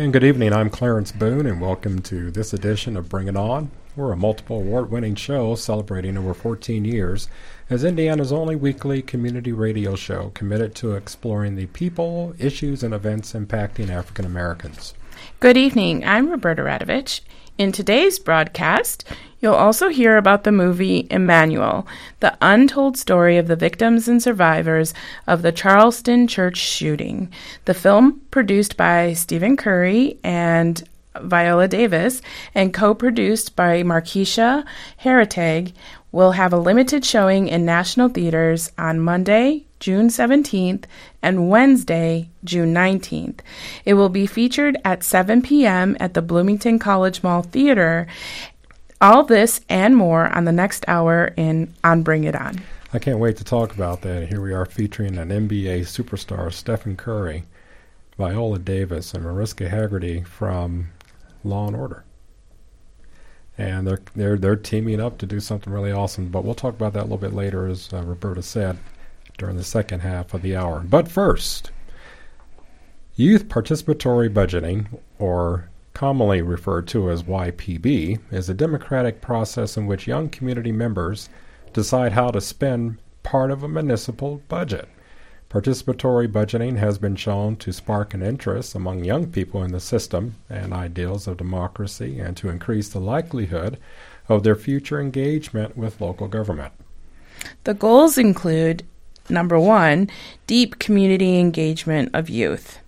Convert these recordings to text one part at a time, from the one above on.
And good evening. I'm Clarence Boone, and welcome to this edition of Bring It On. We're a multiple award winning show celebrating over 14 years as Indiana's only weekly community radio show committed to exploring the people, issues, and events impacting African Americans. Good evening. I'm Roberta Radovich. In today's broadcast, you'll also hear about the movie Emanuel, the untold story of the victims and survivors of the Charleston church shooting. The film, produced by Stephen Curry and Viola Davis and co produced by Mariska Hargitay, will have a limited showing in national theaters on Monday, June 17th, and Wednesday, June 19th. It will be featured at 7 p.m. at the Bloomington College Mall Theater. All this and more on the next hour in On Bring It On. I can't wait to talk about that. Here we are featuring an NBA superstar, Stephen Curry, Viola Davis, and Mariska Hargitay from Law and Order. And they're they're they're teaming up to do something really awesome. But we'll talk about that a little bit later, as uh, Roberta said during the second half of the hour. But first, youth participatory budgeting, or commonly referred to as YPB, is a democratic process in which young community members decide how to spend part of a municipal budget. Participatory budgeting has been shown to spark an interest among young people in the system and ideals of democracy and to increase the likelihood of their future engagement with local government. The goals include number one, deep community engagement of youth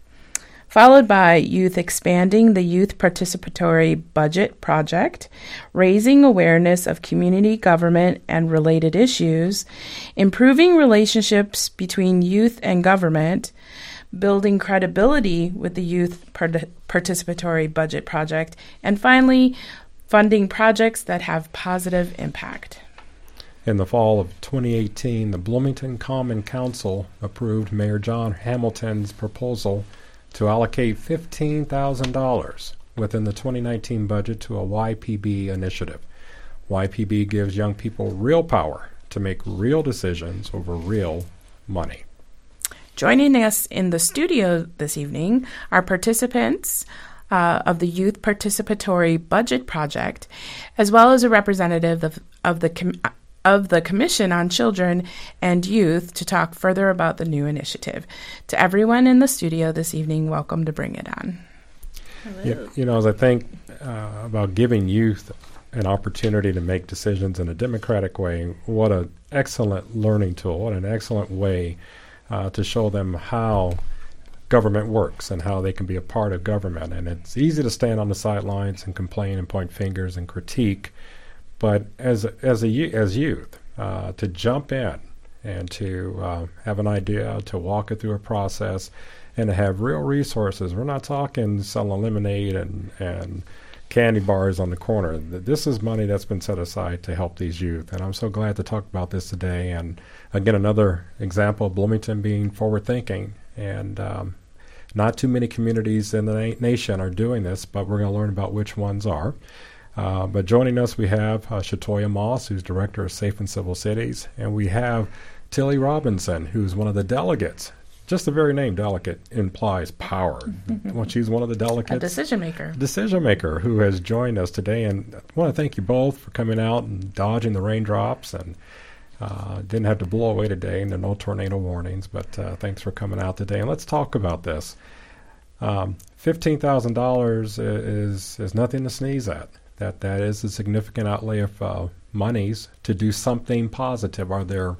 followed by youth expanding the youth participatory budget project, raising awareness of community government and related issues, improving relationships between youth and government, building credibility with the youth part- participatory budget project, and finally, funding projects that have positive impact. In the fall of 2018, the Bloomington Common Council approved Mayor John Hamilton's proposal to allocate $15,000 within the 2019 budget to a YPB initiative. YPB gives young people real power to make real decisions over real money. Joining us in the studio this evening are participants uh, of the Youth Participatory Budget Project, as well as a representative of, of the com- of the Commission on Children and Youth to talk further about the new initiative. To everyone in the studio this evening, welcome to Bring It On. You, you know, as I think uh, about giving youth an opportunity to make decisions in a democratic way, what an excellent learning tool, what an excellent way uh, to show them how government works and how they can be a part of government. And it's easy to stand on the sidelines and complain and point fingers and critique but as as a as youth, uh, to jump in and to uh, have an idea, to walk it through a process, and to have real resources. We're not talking selling lemonade and and candy bars on the corner. This is money that's been set aside to help these youth, and I'm so glad to talk about this today. And again, another example of Bloomington being forward thinking and. Um, not too many communities in the na- nation are doing this, but we're going to learn about which ones are. Uh, but joining us, we have uh, Shatoya Moss, who's director of Safe and Civil Cities, and we have Tilly Robinson, who's one of the delegates. Just the very name delegate implies power. well, she's one of the delegates. A decision maker. Decision maker who has joined us today. And I want to thank you both for coming out and dodging the raindrops and uh, didn't have to blow away today, and there are no tornado warnings. But uh, thanks for coming out today, and let's talk about this. Um, Fifteen thousand dollars is is nothing to sneeze at that that is a significant outlay of uh, monies to do something positive. Are there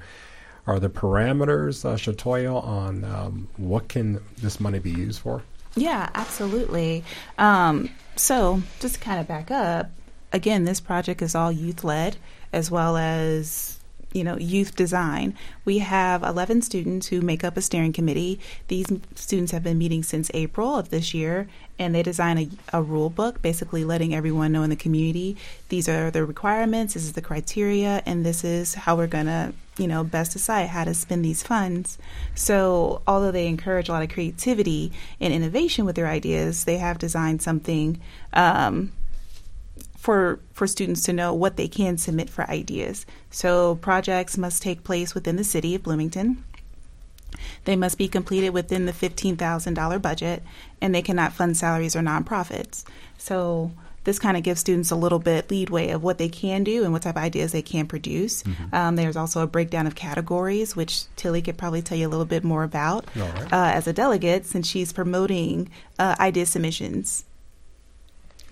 are the parameters, uh, Shatoya, on um, what can this money be used for? Yeah, absolutely. Um, so just to kind of back up, again, this project is all youth led as well as you know, youth design. We have 11 students who make up a steering committee. These students have been meeting since April of this year, and they design a, a rule book, basically letting everyone know in the community these are the requirements, this is the criteria, and this is how we're going to, you know, best decide how to spend these funds. So, although they encourage a lot of creativity and innovation with their ideas, they have designed something. Um, for for students to know what they can submit for ideas. So projects must take place within the city of Bloomington. They must be completed within the $15,000 budget and they cannot fund salaries or nonprofits. So this kind of gives students a little bit leadway of what they can do and what type of ideas they can produce. Mm-hmm. Um, there's also a breakdown of categories, which Tilly could probably tell you a little bit more about right. uh, as a delegate, since she's promoting uh, idea submissions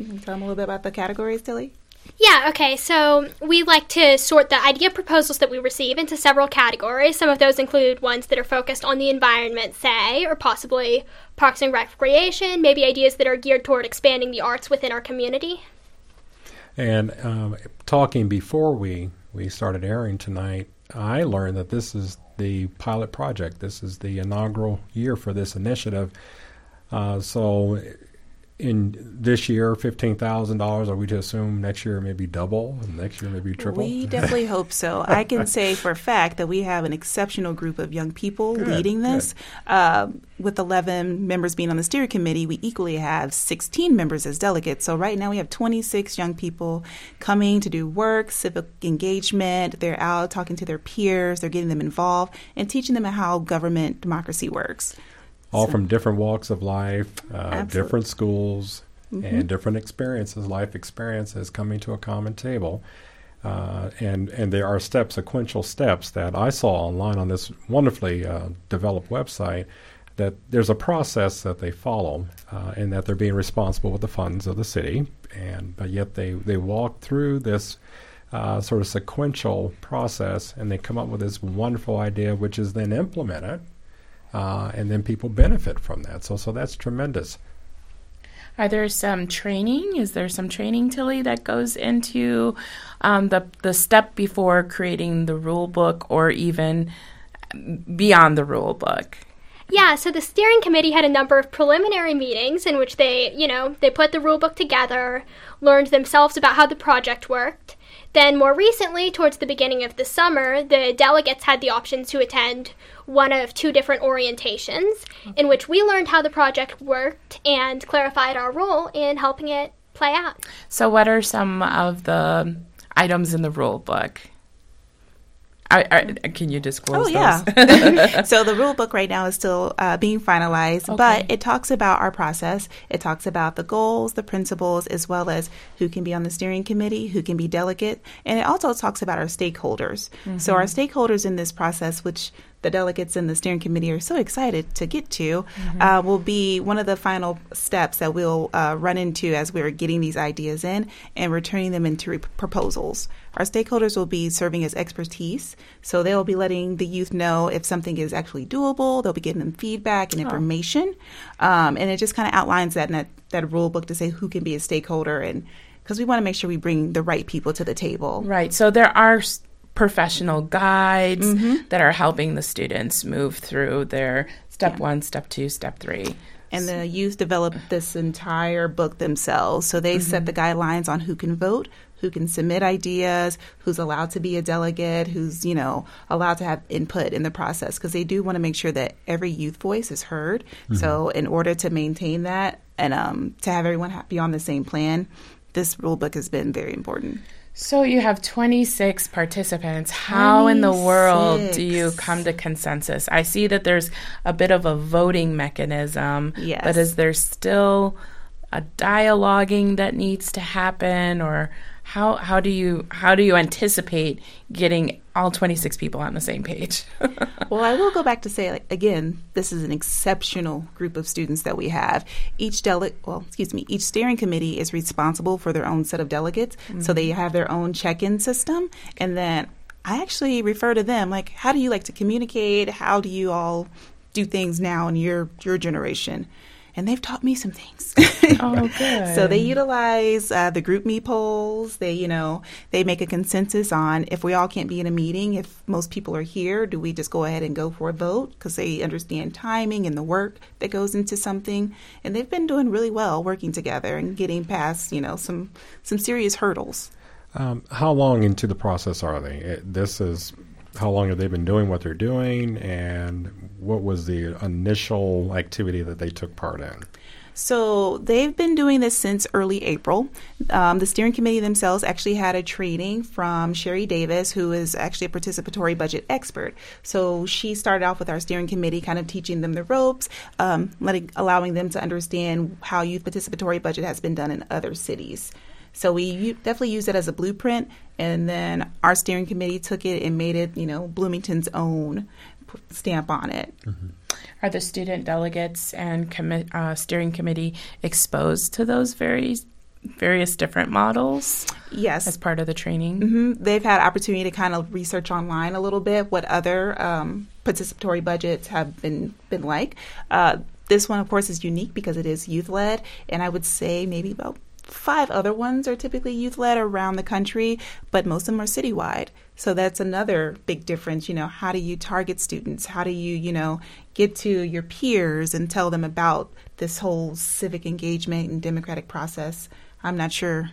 you can tell them a little bit about the categories, Tilly? Yeah, okay. So we like to sort the idea proposals that we receive into several categories. Some of those include ones that are focused on the environment, say, or possibly parks and recreation, maybe ideas that are geared toward expanding the arts within our community. And um, talking before we, we started airing tonight, I learned that this is the pilot project. This is the inaugural year for this initiative. Uh, so in this year fifteen thousand dollars? Are we to assume next year maybe double, and next year maybe triple? We definitely hope so. I can say for a fact that we have an exceptional group of young people good, leading this. Uh, with eleven members being on the steering committee, we equally have sixteen members as delegates. So right now we have twenty six young people coming to do work, civic engagement. They're out talking to their peers. They're getting them involved and teaching them how government democracy works all so. from different walks of life, uh, different schools, mm-hmm. and different experiences, life experiences coming to a common table. Uh, and and there are steps, sequential steps that I saw online on this wonderfully uh, developed website. That there's a process that they follow, uh, and that they're being responsible with the funds of the city, and but yet they they walk through this uh, sort of sequential process, and they come up with this wonderful idea, which is then implemented uh, and then people benefit from that. So, so that's tremendous. Are there some training? Is there some training, Tilly, that goes into um, the the step before creating the rule book, or even beyond the rule book? Yeah, so the steering committee had a number of preliminary meetings in which they, you know, they put the rule book together, learned themselves about how the project worked. Then, more recently, towards the beginning of the summer, the delegates had the option to attend one of two different orientations okay. in which we learned how the project worked and clarified our role in helping it play out. So, what are some of the items in the rule book? I, I, can you disclose? Oh yeah. so the rule book right now is still uh, being finalized, okay. but it talks about our process. It talks about the goals, the principles, as well as who can be on the steering committee, who can be delegate, and it also talks about our stakeholders. Mm-hmm. So our stakeholders in this process, which the delegates in the steering committee are so excited to get to mm-hmm. uh, will be one of the final steps that we'll uh, run into as we're getting these ideas in and returning them into re- proposals. Our stakeholders will be serving as expertise, so they'll be letting the youth know if something is actually doable. They'll be giving them feedback and information, oh. um, and it just kind of outlines that, that that rule book to say who can be a stakeholder and because we want to make sure we bring the right people to the table. Right. So there are professional guides mm-hmm. that are helping the students move through their step yeah. one, step two, step three. And the youth develop this entire book themselves. So they mm-hmm. set the guidelines on who can vote, who can submit ideas, who's allowed to be a delegate, who's, you know, allowed to have input in the process because they do want to make sure that every youth voice is heard. Mm-hmm. So in order to maintain that and um, to have everyone be on the same plan, this rule book has been very important. So you have 26 participants. How 26. in the world do you come to consensus? I see that there's a bit of a voting mechanism, yes. but is there still a dialoguing that needs to happen or how how do you how do you anticipate getting all 26 people on the same page? well, I will go back to say like, again, this is an exceptional group of students that we have. Each delegate, well, excuse me, each steering committee is responsible for their own set of delegates, mm-hmm. so they have their own check-in system, and then I actually refer to them like, how do you like to communicate? How do you all do things now in your your generation? And they've taught me some things. oh, good. so they utilize uh, the GroupMe polls. They, you know, they make a consensus on if we all can't be in a meeting, if most people are here, do we just go ahead and go for a vote? Because they understand timing and the work that goes into something, and they've been doing really well working together and getting past, you know, some some serious hurdles. Um, how long into the process are they? It, this is how long have they been doing what they're doing, and what was the initial activity that they took part in? So they've been doing this since early April. Um, the steering committee themselves actually had a training from Sherry Davis, who is actually a participatory budget expert. So she started off with our steering committee, kind of teaching them the ropes, um, letting, allowing them to understand how youth participatory budget has been done in other cities. So we definitely use it as a blueprint, and then our steering committee took it and made it, you know, Bloomington's own stamp on it. Mm-hmm. Are the student delegates and commi- uh, steering committee exposed to those various various different models? Yes, as part of the training, mm-hmm. they've had opportunity to kind of research online a little bit what other um, participatory budgets have been been like. Uh, this one, of course, is unique because it is youth led, and I would say maybe about five other ones are typically youth led around the country, but most of them are citywide. So that's another big difference. You know, how do you target students? How do you, you know, get to your peers and tell them about this whole civic engagement and democratic process? I'm not sure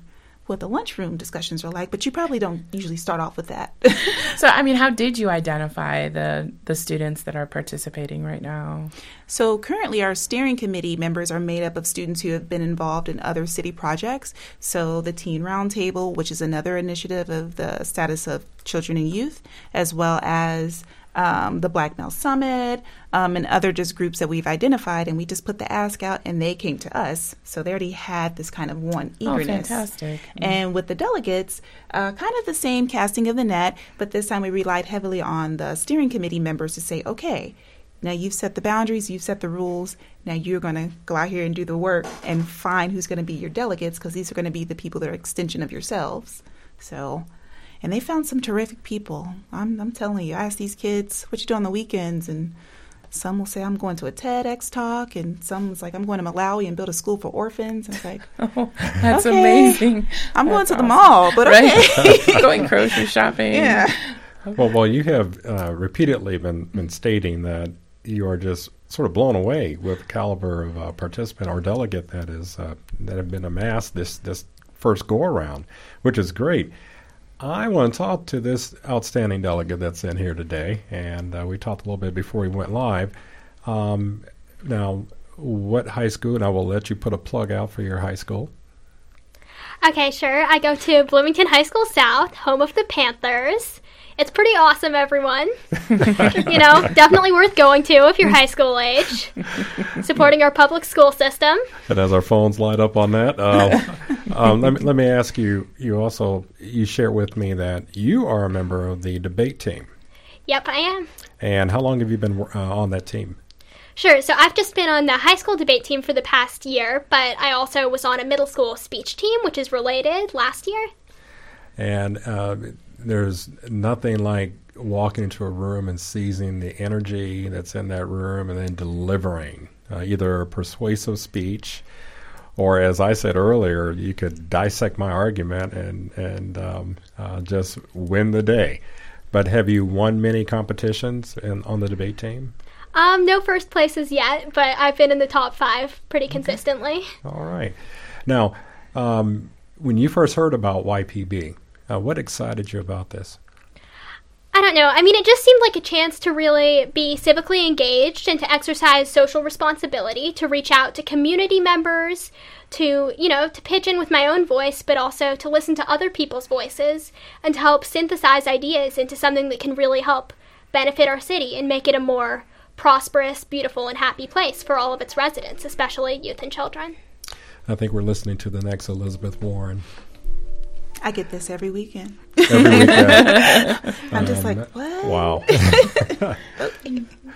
what the lunchroom discussions are like, but you probably don't usually start off with that. so, I mean, how did you identify the the students that are participating right now? So, currently, our steering committee members are made up of students who have been involved in other city projects. So, the Teen Roundtable, which is another initiative of the status of children and youth, as well as um, the Black Male Summit, um, and other just groups that we've identified, and we just put the ask out, and they came to us. So they already had this kind of one eagerness. Oh, fantastic! And with the delegates, uh, kind of the same casting of the net, but this time we relied heavily on the steering committee members to say, okay. Now you've set the boundaries, you've set the rules. Now you're going to go out here and do the work and find who's going to be your delegates because these are going to be the people that are extension of yourselves. So and they found some terrific people. I'm, I'm telling you, I ask these kids, what you do on the weekends? And some will say, I'm going to a TEDx talk. And some's like, I'm going to Malawi and build a school for orphans. And it's like, oh, that's okay. amazing. I'm that's going to awesome. the mall, but right? okay. going grocery shopping. Yeah. Well, well, you have uh, repeatedly been, been stating that you are just sort of blown away with the caliber of uh, participant or delegate that is uh, that have been amassed this this first go around, which is great. I want to talk to this outstanding delegate that's in here today, and uh, we talked a little bit before we went live. Um, now, what high school? And I will let you put a plug out for your high school. Okay, sure. I go to Bloomington High School South, home of the Panthers. It's pretty awesome, everyone. you know, definitely worth going to if you're high school age. Supporting our public school system. And as our phones light up on that, uh, um, let, me, let me ask you. You also you share with me that you are a member of the debate team. Yep, I am. And how long have you been uh, on that team? Sure. So I've just been on the high school debate team for the past year, but I also was on a middle school speech team, which is related last year. And uh, there's nothing like walking into a room and seizing the energy that's in that room and then delivering uh, either a persuasive speech or as I said earlier, you could dissect my argument and and um, uh, just win the day. But have you won many competitions in, on the debate team? Um, no first places yet, but I've been in the top five pretty consistently. All right. Now, um, when you first heard about YPB, uh, what excited you about this? I don't know. I mean, it just seemed like a chance to really be civically engaged and to exercise social responsibility, to reach out to community members, to, you know, to pitch in with my own voice, but also to listen to other people's voices and to help synthesize ideas into something that can really help benefit our city and make it a more prosperous, beautiful, and happy place for all of its residents, especially youth and children. I think we're listening to the next Elizabeth Warren. I get this every weekend. Every weekend. I'm um, just like, what? Wow.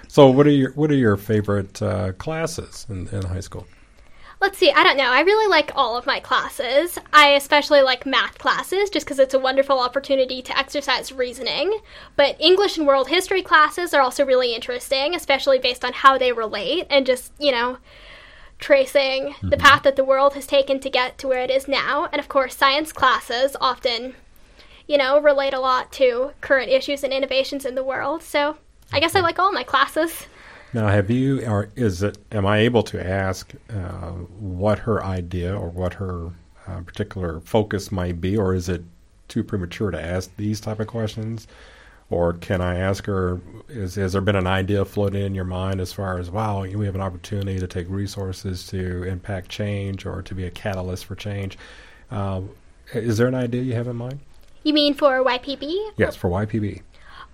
so, what are your what are your favorite uh, classes in, in high school? Let's see, I don't know. I really like all of my classes. I especially like math classes just because it's a wonderful opportunity to exercise reasoning. But English and world history classes are also really interesting, especially based on how they relate and just, you know, tracing mm-hmm. the path that the world has taken to get to where it is now. And of course, science classes often, you know, relate a lot to current issues and innovations in the world. So I guess I like all my classes. Now, have you, or is it, am I able to ask uh, what her idea or what her uh, particular focus might be, or is it too premature to ask these type of questions? Or can I ask her, is, has there been an idea floating in your mind as far as, wow, we have an opportunity to take resources to impact change or to be a catalyst for change? Uh, is there an idea you have in mind? You mean for YPB? Yes, for YPB.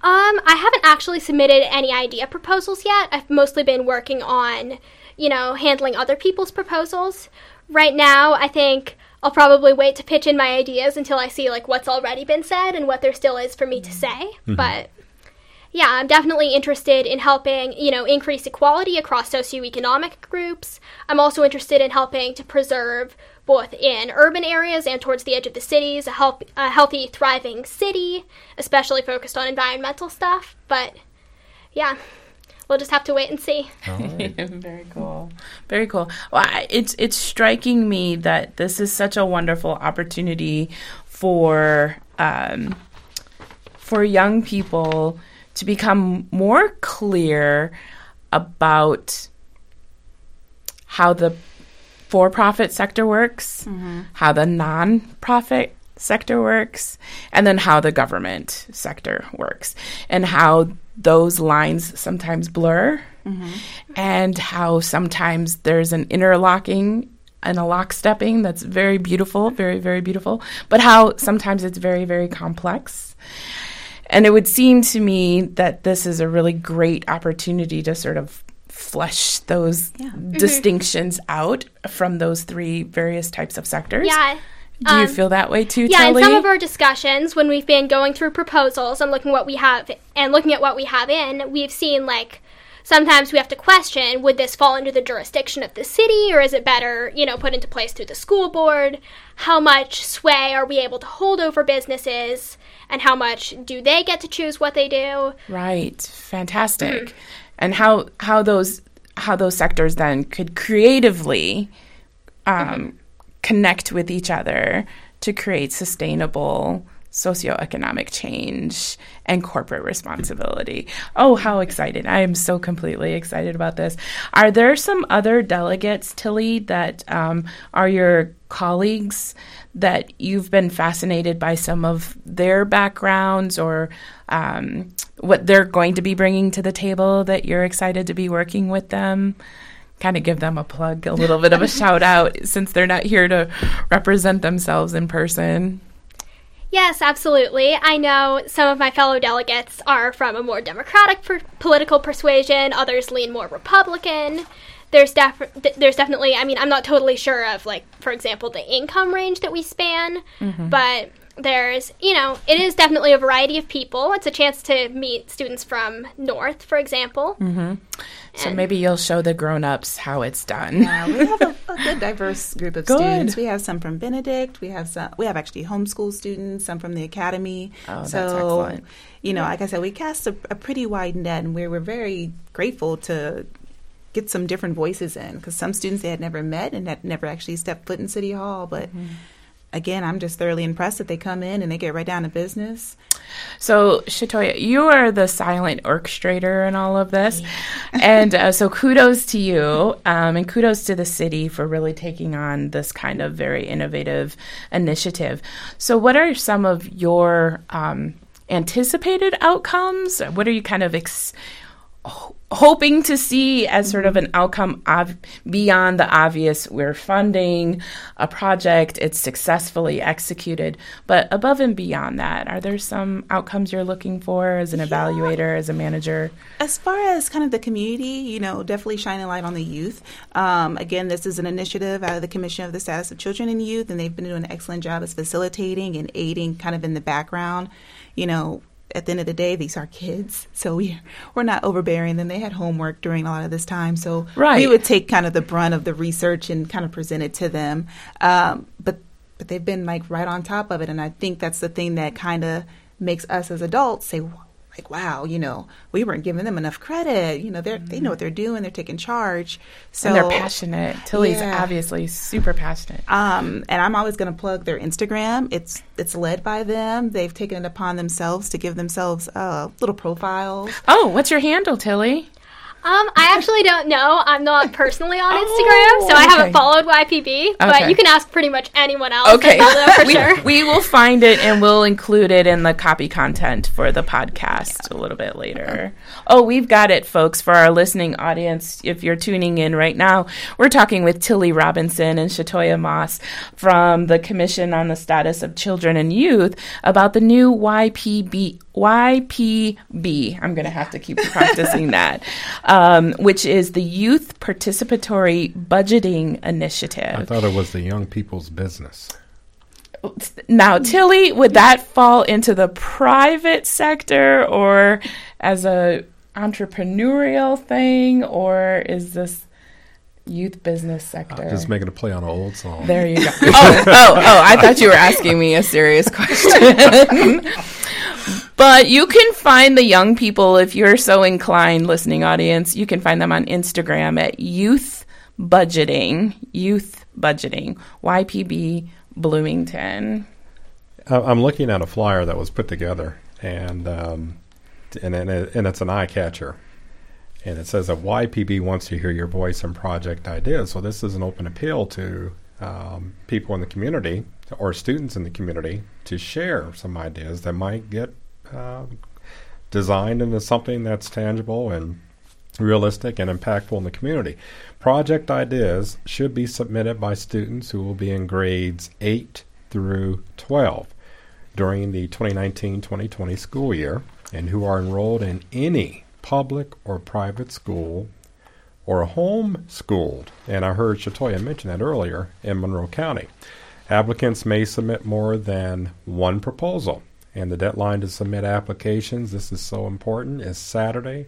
Um, I haven't actually submitted any idea proposals yet. I've mostly been working on, you know, handling other people's proposals. Right now, I think I'll probably wait to pitch in my ideas until I see like what's already been said and what there still is for me to say. Mm-hmm. But yeah, I'm definitely interested in helping, you know, increase equality across socioeconomic groups. I'm also interested in helping to preserve both in urban areas and towards the edge of the cities a, help, a healthy, thriving city, especially focused on environmental stuff. But yeah, we'll just have to wait and see. Right. Very cool. Very cool. Well, I, it's it's striking me that this is such a wonderful opportunity for um, for young people to become more clear about how the for-profit sector works, mm-hmm. how the non-profit sector works, and then how the government sector works, and how those lines sometimes blur, mm-hmm. and how sometimes there's an interlocking and a lockstepping that's very beautiful, very, very beautiful, but how sometimes it's very, very complex. And it would seem to me that this is a really great opportunity to sort of flesh those yeah. Mm-hmm. distinctions out from those three various types of sectors. Yeah. Do um, you feel that way too, yeah, in some of our discussions, when we've been going through proposals and looking what we have and looking at what we have in, we've seen like sometimes we have to question would this fall under the jurisdiction of the city or is it better, you know, put into place through the school board? How much sway are we able to hold over businesses and how much do they get to choose what they do? Right. Fantastic. Mm-hmm. And how how those how those sectors then could creatively um, mm-hmm connect with each other to create sustainable socioeconomic change and corporate responsibility. Oh, how excited. I am so completely excited about this. Are there some other delegates, Tilly, that um, are your colleagues that you've been fascinated by some of their backgrounds or um, what they're going to be bringing to the table that you're excited to be working with them? Kind of give them a plug, a little bit of a shout out since they're not here to represent themselves in person. Yes, absolutely. I know some of my fellow delegates are from a more democratic per- political persuasion, others lean more Republican. There's def- there's definitely, I mean, I'm not totally sure of like for example the income range that we span, mm-hmm. but there's, you know, it is definitely a variety of people. It's a chance to meet students from North, for example. Mm-hmm. So maybe you'll show the grown-ups how it's done. Yeah, we have a, a good diverse group of good. students. We have some from Benedict. We have some. We have actually homeschool students. Some from the academy. Oh, so, that's excellent. You know, yeah. like I said, we cast a, a pretty wide net, and we we're very grateful to get some different voices in because some students they had never met and had never actually stepped foot in City Hall, but. Mm-hmm again, I'm just thoroughly impressed that they come in and they get right down to business. So, Shatoya, you are the silent orchestrator in all of this. Yeah. and uh, so, kudos to you um, and kudos to the city for really taking on this kind of very innovative initiative. So, what are some of your um, anticipated outcomes? What are you kind of ex- hoping to see as sort of an outcome of beyond the obvious we're funding a project it's successfully executed. But above and beyond that are there some outcomes you're looking for as an yeah. evaluator as a manager? As far as kind of the community you know definitely shining light on the youth. Um, again this is an initiative out of the commission of the status of children and youth and they've been doing an excellent job as facilitating and aiding kind of in the background. You know at the end of the day, these are kids, so we we're not overbearing them. They had homework during a lot of this time, so right. we would take kind of the brunt of the research and kind of present it to them. Um, but but they've been like right on top of it, and I think that's the thing that kind of makes us as adults say, like, wow, you know, we weren't giving them enough credit. You know, they they know what they're doing. They're taking charge. So and they're passionate. Tilly's Yeah. obviously super passionate. Um, and I'm always going to plug their Instagram. It's it's led by them. They've taken it upon themselves to give themselves uh, little profiles. Oh, what's your handle, Tilly? Um, I actually don't know. I'm not personally on Oh, Instagram, so I okay. haven't followed YPB. Okay. But you can ask pretty much anyone else. Okay, for we, sure. we will find it and we'll include it in the copy content for the podcast a little bit later. Oh, we've got it, folks, for our listening audience. If you're tuning in right now, we're talking with Tilly Robinson and Shatoya Moss from the Commission on the Status of Children and Youth about the new YPB. YPB. I'm going to have to keep practicing that, um, which is the Youth Participatory Budgeting Initiative. I thought it was the young people's business. Now, Tilly, would that fall into the private sector or as a entrepreneurial thing, or is this youth business sector? Just making a play on an old song. there you go. oh, oh, oh! I thought you were asking me a serious question. But you can find the young people if you're so inclined, listening audience. You can find them on Instagram at youth budgeting, youth budgeting, YPB Bloomington. I'm looking at a flyer that was put together, and um, and and it's an eye catcher, and it says that YPB wants to hear your voice and project ideas. So this is an open appeal to um, people in the community or students in the community to share some ideas that might get uh, designed into something that's tangible and realistic and impactful in the community. Project ideas should be submitted by students who will be in grades 8 through 12 during the 2019-2020 school year and who are enrolled in any public or private school or home schooled. And I heard Shatoya mention that earlier in Monroe County. Applicants may submit more than one proposal, and the deadline to submit applications, this is so important, is Saturday,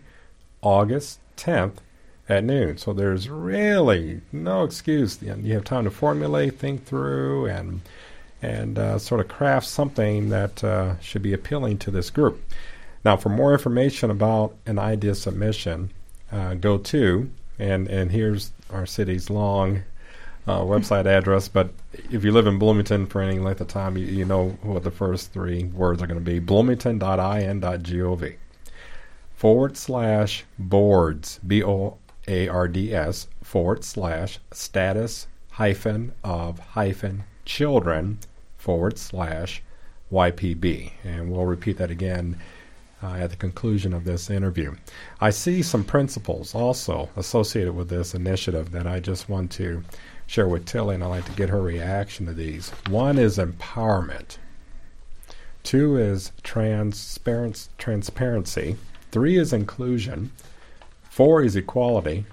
August 10th at noon. So there's really no excuse. You have time to formulate, think through, and and uh, sort of craft something that uh, should be appealing to this group. Now, for more information about an idea submission, uh, go to and and here's our city's long uh, website address. But if you live in Bloomington for any length of time, you, you know what the first three words are going to be: bloomington.in.gov forward slash boards b o a r d s forward slash status hyphen of hyphen children forward slash YPB. And we'll repeat that again uh, at the conclusion of this interview. I see some principles also associated with this initiative that I just want to share with Tilly, and I'd like to get her reaction to these. One is empowerment. Two is transparent, transparency. Three is inclusion. Four is equality.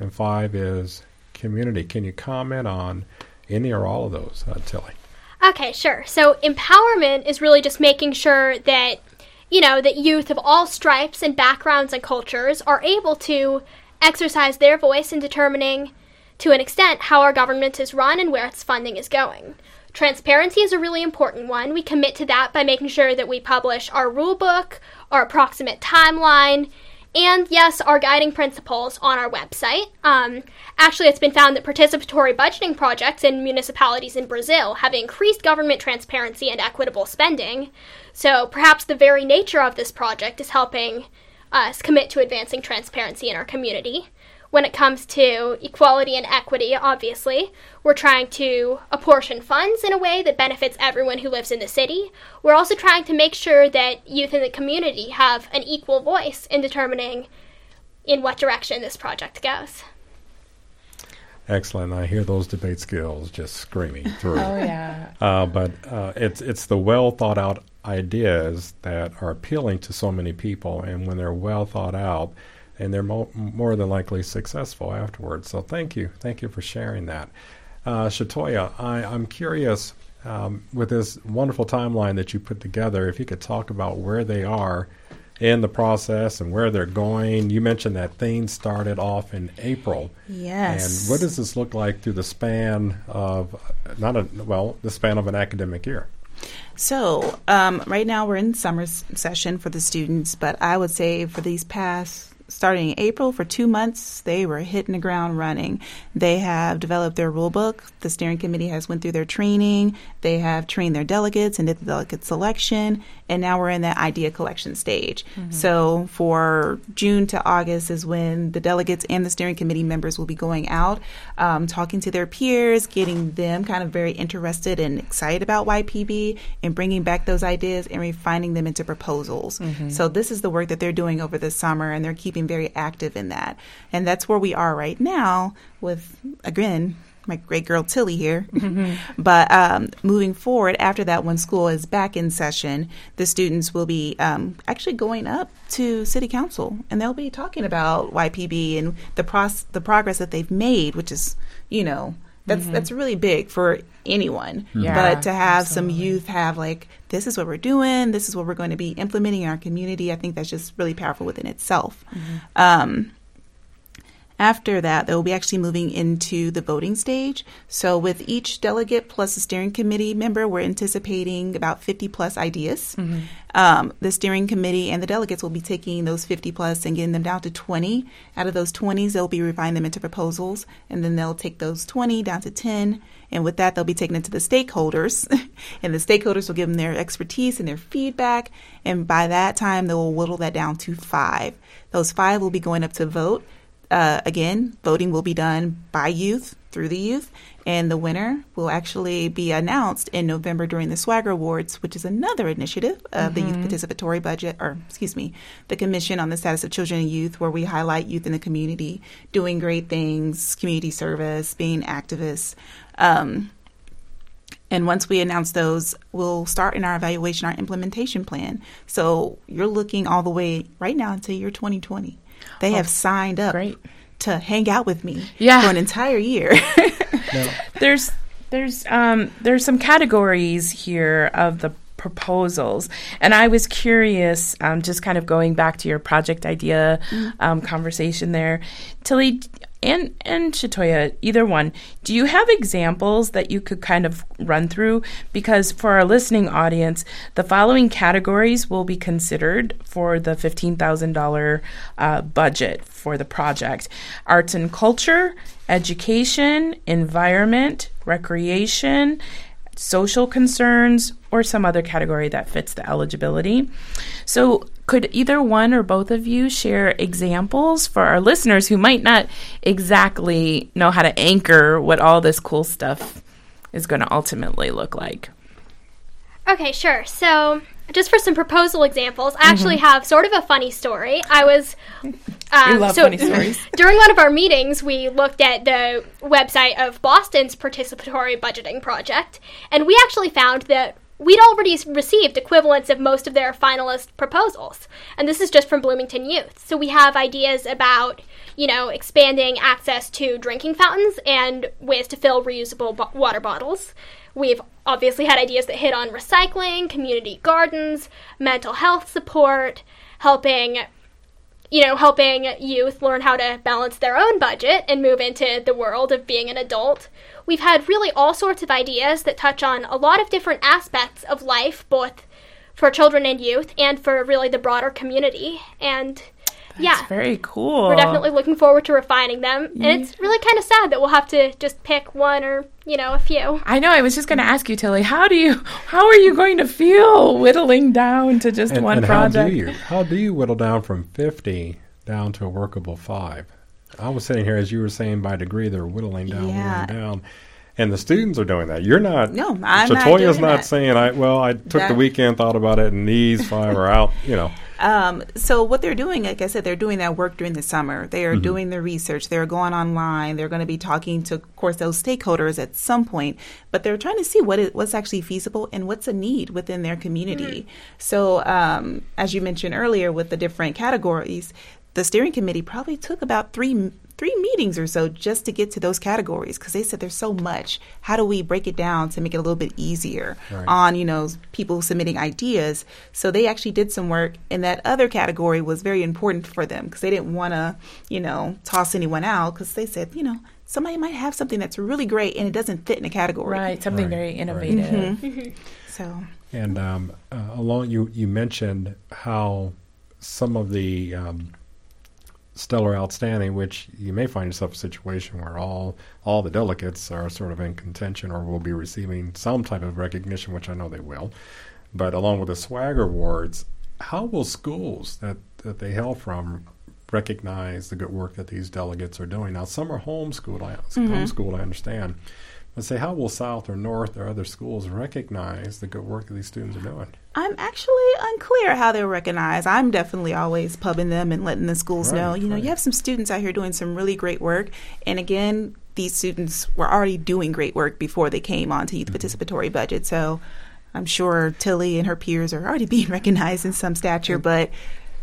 And five is community. Can you comment on any or all of those, uh, Tilly? Okay, sure. So empowerment is really just making sure that you know that youth of all stripes and backgrounds and cultures are able to exercise their voice in determining to an extent how our government is run and where its funding is going. Transparency is a really important one. We commit to that by making sure that we publish our rule book, our approximate timeline, and yes, our guiding principles on our website. Um, actually, it's been found that participatory budgeting projects in municipalities in Brazil have increased government transparency and equitable spending. So perhaps the very nature of this project is helping us commit to advancing transparency in our community. When it comes to equality and equity, obviously, we're trying to apportion funds in a way that benefits everyone who lives in the city. We're also trying to make sure that youth in the community have an equal voice in determining in what direction this project goes. Excellent. I hear those debate skills just screaming through. Oh yeah. Uh, but uh, it's it's the well thought out ideas that are appealing to so many people, and when they're well thought out, and they're mo- more than likely successful afterwards. So thank you, thank you for sharing that, uh, Shatoya. I, I'm curious um, with this wonderful timeline that you put together. If you could talk about where they are in the process and where they're going. You mentioned that things started off in April. Yes. And what does this look like through the span of not a well, the span of an academic year? So, um, right now we're in summer session for the students, but I would say for these past starting in April for two months, they were hitting the ground running. They have developed their rule book. The steering committee has went through their training. They have trained their delegates and did the delegate selection, and now we're in that idea collection stage. So for June to August is when the delegates and the steering committee members will be going out, um, talking to their peers, getting them kind of very interested and excited about YPB, and bringing back those ideas and refining them into proposals. So this is the work that they're doing over the summer, and they're keeping very active in that. And that's where we are right now with again my great girl Tilly here. but um, moving forward, after that, when school is back in session, the students will be um, actually going up to city council and they'll be talking about YPB and the pros- the progress that they've made, which is, you know, that's that's really big for anyone. Yeah, but to have some youth have like this is what we're doing, this is what we're going to be implementing in our community, I think that's just really powerful within itself. Um, after that, they'll be actually moving into the voting stage. So, with each delegate plus a steering committee member, we're anticipating about 50 plus ideas. Um, the steering committee and the delegates will be taking those 50 plus and getting them down to 20. Out of those 20s, they'll be refining them into proposals, and then they'll take those 20 down to 10. And with that, they'll be taken into the stakeholders, and the stakeholders will give them their expertise and their feedback. And by that time, they will whittle that down to five. Those five will be going up to vote. Uh, again, voting will be done by youth through the youth, and the winner will actually be announced in November during the Swagger Awards, which is another initiative of the Youth Participatory Budget, or excuse me, the Commission on the Status of Children and Youth, where we highlight youth in the community doing great things, community service, being activists. Um, and once we announce those, we'll start in our evaluation, our implementation plan. So you're looking all the way right now until year 2020. They have signed up great. to hang out with me Yeah. for an entire year. there's there's um there's some categories here of the proposals and i was curious um, just kind of going back to your project idea um, conversation there tilly and and Shatoya, either one, do you have examples that you could kind of run through? Because for our listening audience, the following categories will be considered for the fifteen thousand dollar uh, budget for the project: arts and culture, education, environment, recreation, social concerns, or some other category that fits the eligibility. So, could either one or both of you share examples for our listeners who might not exactly know how to anchor what all this cool stuff is going to ultimately look like? Okay, sure. So, just for some proposal examples, I actually Mm-hmm. have sort of a funny story. I was. Um, love so funny stories. during one of our meetings, we looked at the website of Boston's participatory budgeting project, and we actually found that we'd already received equivalents of most of their finalist proposals. And this is just from Bloomington Youth. So we have ideas about, you know, expanding access to drinking fountains and ways to fill reusable water bottles. We've obviously had ideas that hit on recycling, community gardens, mental health support, helping you know, helping youth learn how to balance their own budget and move into the world of being an adult. We've had really all sorts of ideas that touch on a lot of different aspects of life, both for children and youth and for really the broader community. And yeah, very cool. we're definitely looking forward to refining them. And it's really kind of sad that we'll have to just pick one or, you know, a few. I know. I was just going to ask you, Tilly. How do you? How are you going to feel whittling down to just And, one and how do you how do you whittle down from fifty down to a workable five? I was sitting here as you were saying by degree they're whittling down, Yeah. whittling down. And the students are doing that. You're not. No, I'm not Shatoya's doing not saying, "I well, I took the weekend, thought about it, and these five are out." You know, Um, so what they're doing, like I said, they're doing that work during the summer. They are doing the research. They're going online. They're going to be talking to, of course, those stakeholders at some point. But they're trying to see what is, what's actually feasible and what's a need within their community. So, um, as you mentioned earlier, with the different categories, the steering committee probably took about three three meetings or so just to get to those categories because they said there's so much. How do we break it down to make it a little bit easier Right. on you know people submitting ideas? So they actually did some work, and that other category was very important for them because they didn't want to you know toss anyone out because they said you know somebody might have something that's really great and it doesn't fit in a category. Right, something Right, very right. innovative. Mm-hmm. So And um, uh, along, you you mentioned how some of the um, stellar outstanding, which you may find yourself in a situation where all all the delegates are sort of in contention or will be receiving some type of recognition, which I know they will. But along with the swagger awards, how will schools that that they hail from recognize the good work that these delegates are doing? Now, some are homeschooled. I, mm-hmm. homeschooled, I understand. But say, how will South or North or other schools recognize the good work that these students are doing? I'm actually unclear how they'll recognize. I'm definitely always pubbing them and letting the schools Right, know. You know, right. you have some students out here doing some really great work. And again, these students were already doing great work before they came onto youth participatory budget. So I'm sure Tilly and her peers are already being recognized in some stature. But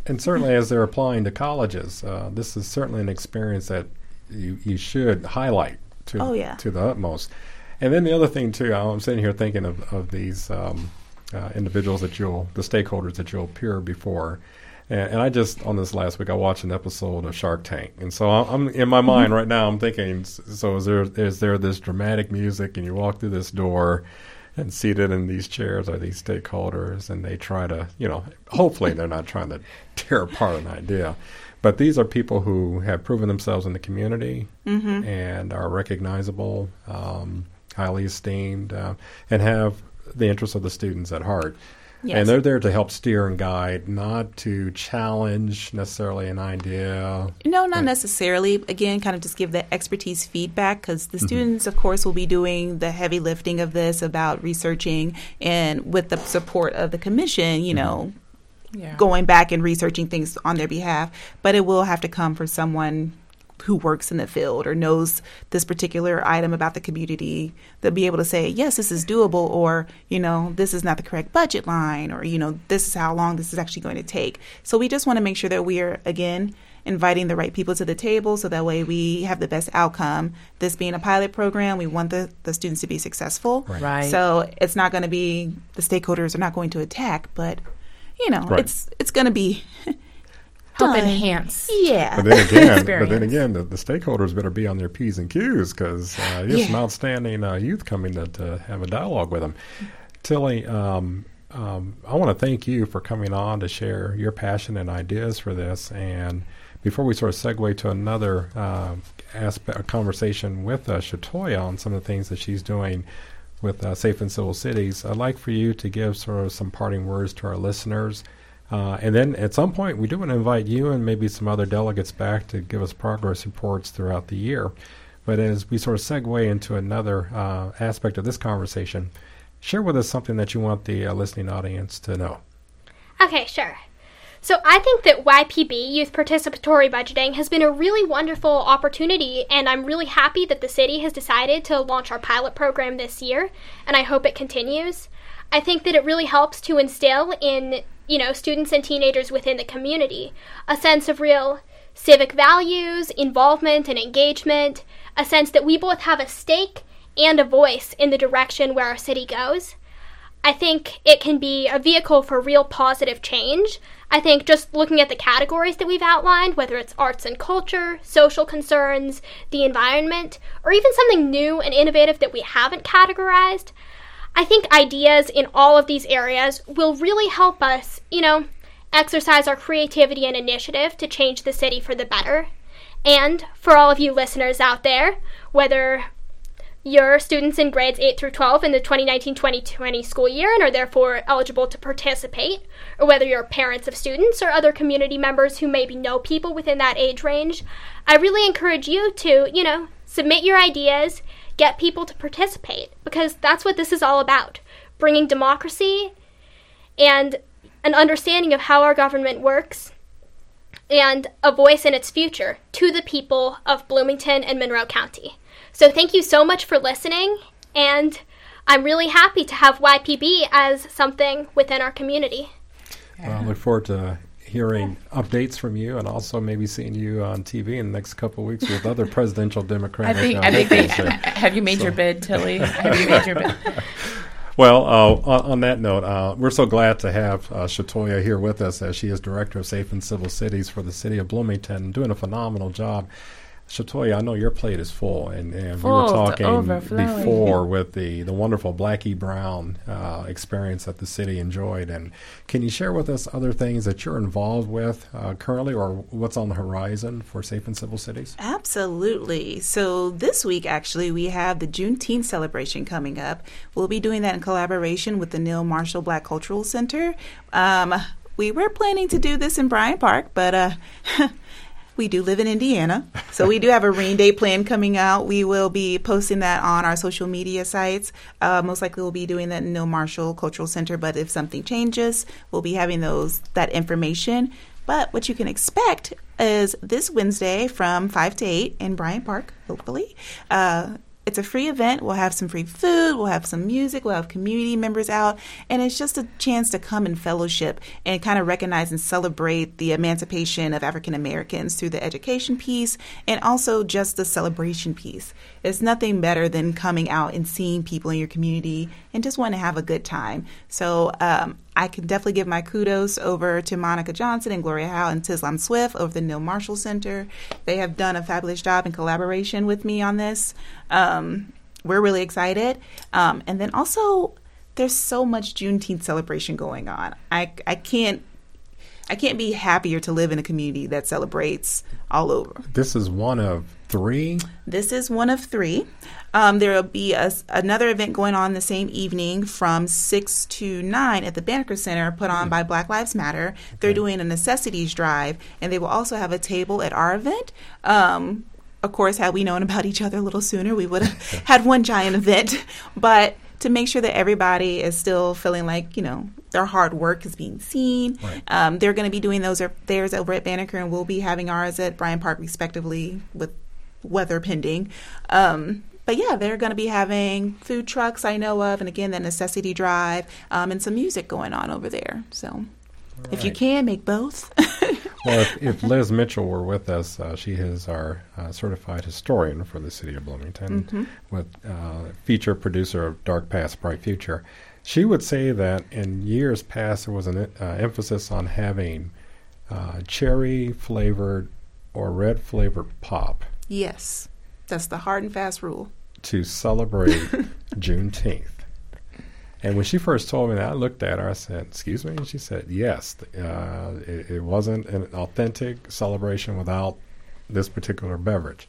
And certainly, as they're applying to colleges, uh, this is certainly an experience that you, you should highlight to Oh, yeah. to the utmost. And then the other thing too, I'm sitting here thinking of of these um, uh, individuals that you'll, the stakeholders that you'll appear before. And, and I just on this last week, I watched an episode of Shark Tank, and so I'm, I'm in my mind right now. I'm thinking, so is there is there this dramatic music, and you walk through this door, and seated in these chairs are these stakeholders, and they try to, you know, hopefully they're not trying to tear apart an idea, but these are people who have proven themselves in the community and are recognizable, um, highly esteemed, uh, and have the interests of the students at heart. Yes. And they're there to help steer and guide, not to challenge necessarily an idea. No, not necessarily. Again, kind of just give the expertise feedback because the students, of course, will be doing the heavy lifting of this about researching and with the support of the commission, you know, Yeah. going back and researching things on their behalf. But it will have to come from someone who works in the field or knows this particular item about the community. They'll be able to say, yes, this is doable, or, you know, this is not the correct budget line, or, you know, this is how long this is actually going to take. So we just want to make sure that we are, again, inviting the right people to the table so that way we have the best outcome. This being a pilot program, we want the, the students to be successful. Right. Right. So it's not going to be, the stakeholders are not going to attack, but, you know, Right. it's it's going to be Help done. enhance. Yeah. But then again, but then again, the, the stakeholders better be on their p's and q's because uh, you have some outstanding uh, youth coming to, to have a dialogue with them. Tilly, um, um, I want to thank you for coming on to share your passion and ideas for this. And before we sort of segue to another uh, aspect, a conversation with uh, Shatoya on some of the things that she's doing with uh, Safe and Civil Cities, I'd like for you to give sort of some parting words to our listeners. Uh, and then at some point, we do want to invite you and maybe some other delegates back to give us progress reports throughout the year. But as we sort of segue into another uh, aspect of this conversation, share with us something that you want the uh, listening audience to know. Okay, sure. So I think that YPB, Youth Participatory Budgeting, has been a really wonderful opportunity, and I'm really happy that the city has decided to launch our pilot program this year, and I hope it continues. I think that it really helps to instill in, you know, students and teenagers within the community a sense of real civic values, involvement, and engagement, a sense that we both have a stake and a voice in the direction where our city goes. I think it can be a vehicle for real positive change. I think just looking at the categories that we've outlined, whether it's arts and culture, social concerns, the environment, or even something new and innovative that we haven't categorized, I think ideas in all of these areas will really help us, you know, exercise our creativity and initiative to change the city for the better. And for all of you listeners out there, whether you're students in grades 8 through 12 in the 2019 2020 school year and are therefore eligible to participate, or whether you're parents of students or other community members who maybe know people within that age range, I really encourage you to, you know, submit your ideas, get people to participate, because that's what this is all about bringing democracy and an understanding of how our government works and a voice in its future to the people of Bloomington and Monroe County. So thank you so much for listening, and I'm really happy to have YPB as something within our community. Well, I look forward to hearing updates from you and also maybe seeing you on TV in the next couple of weeks with other presidential I Democratic think. I think. They, candidates. have you made your bid, Tilly? Have you made your bid? Well, uh, on, on that note, uh, we're so glad to have uh, Shatoya here with us as she is Director of Safe and Civil Cities for the City of Bloomington, doing a phenomenal job. Shatoya, I know your plate is full, and, and full we were talking before with the, the wonderful Blackie Brown uh, experience that the city enjoyed. And can you share with us other things that you're involved with uh, currently or what's on the horizon for Safe and Civil Cities? Absolutely. So this week, actually, we have the Juneteenth celebration coming up. We'll be doing that in collaboration with the Neal Marshall Black Cultural Center. Um, we were planning to do this in Bryan Park, but uh, we do live in Indiana, so we do have a rain day plan coming out. We will be posting that on our social media sites. Uh, most likely, we'll be doing that in Neal Marshall Cultural Center. But if something changes, we'll be having those that information. But what you can expect is this Wednesday from five to eight in Bryan Park, hopefully. Uh, it's a free event. We'll have some free food, we'll have some music, we'll have community members out, and it's just a chance to come and fellowship and kind of recognize and celebrate the emancipation of African Americans through the education piece and also just the celebration piece. It's nothing better than coming out and seeing people in your community and just want to have a good time. So um, I can definitely give my kudos over to Monica Johnson and Gloria Howe and Tislam Swift over the Neal Marshall Center. They have done a fabulous job in collaboration with me on this. Um, we're really excited. Um, and then also, there's so much Juneteenth celebration going on. I, I can't I can't be happier to live in a community that celebrates all over. This is one of three? This is one of three. Um, there will be a, another event going on the same evening from 6 to 9 at the Banneker Center, put on by Black Lives Matter. They're doing a necessities drive, and they will also have a table at our event. Um, of course, had we known about each other a little sooner, we would have had one giant event. But to make sure that everybody is still feeling like, you know, their hard work is being seen. Right. Um, they're going to be doing those theirs over at Banneker, and we'll be having ours at Bryan Park, respectively, with weather pending. Um, but yeah, they're going to be having food trucks I know of, and again, the necessity drive, um, and some music going on over there. So, right. if you can, make both. well, if, if, Liz Mitchell were with us, uh, she is our uh, certified historian for the city of Bloomington, mm-hmm. with uh, feature producer of Dark Past, Bright Future. She would say that in years past there was an uh, emphasis on having uh, cherry flavored or red flavored pop. Yes, that's the hard and fast rule. To celebrate Juneteenth. And when she first told me that, I looked at her. I said, "Excuse me," and she said, "Yes, uh, it, it, wasn't an authentic celebration without this particular beverage."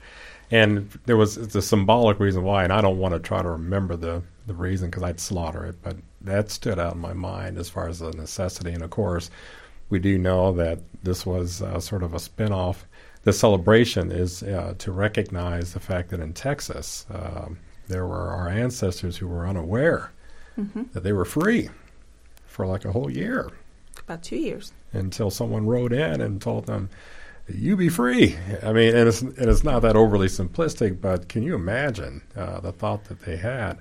And there was the symbolic reason why, and I don't want to try to remember the the reason because I'd slaughter it, but that stood out in my mind as far as the necessity. And of course, we do know that this was uh, sort of a spinoff. The celebration is uh, to recognize the fact that in Texas, um, there were our ancestors who were unaware mm-hmm. that they were free for like a whole year. About two years. Until someone wrote in and told them, you be free. I mean, and it's, and it's not that overly simplistic, but can you imagine uh, the thought that they had?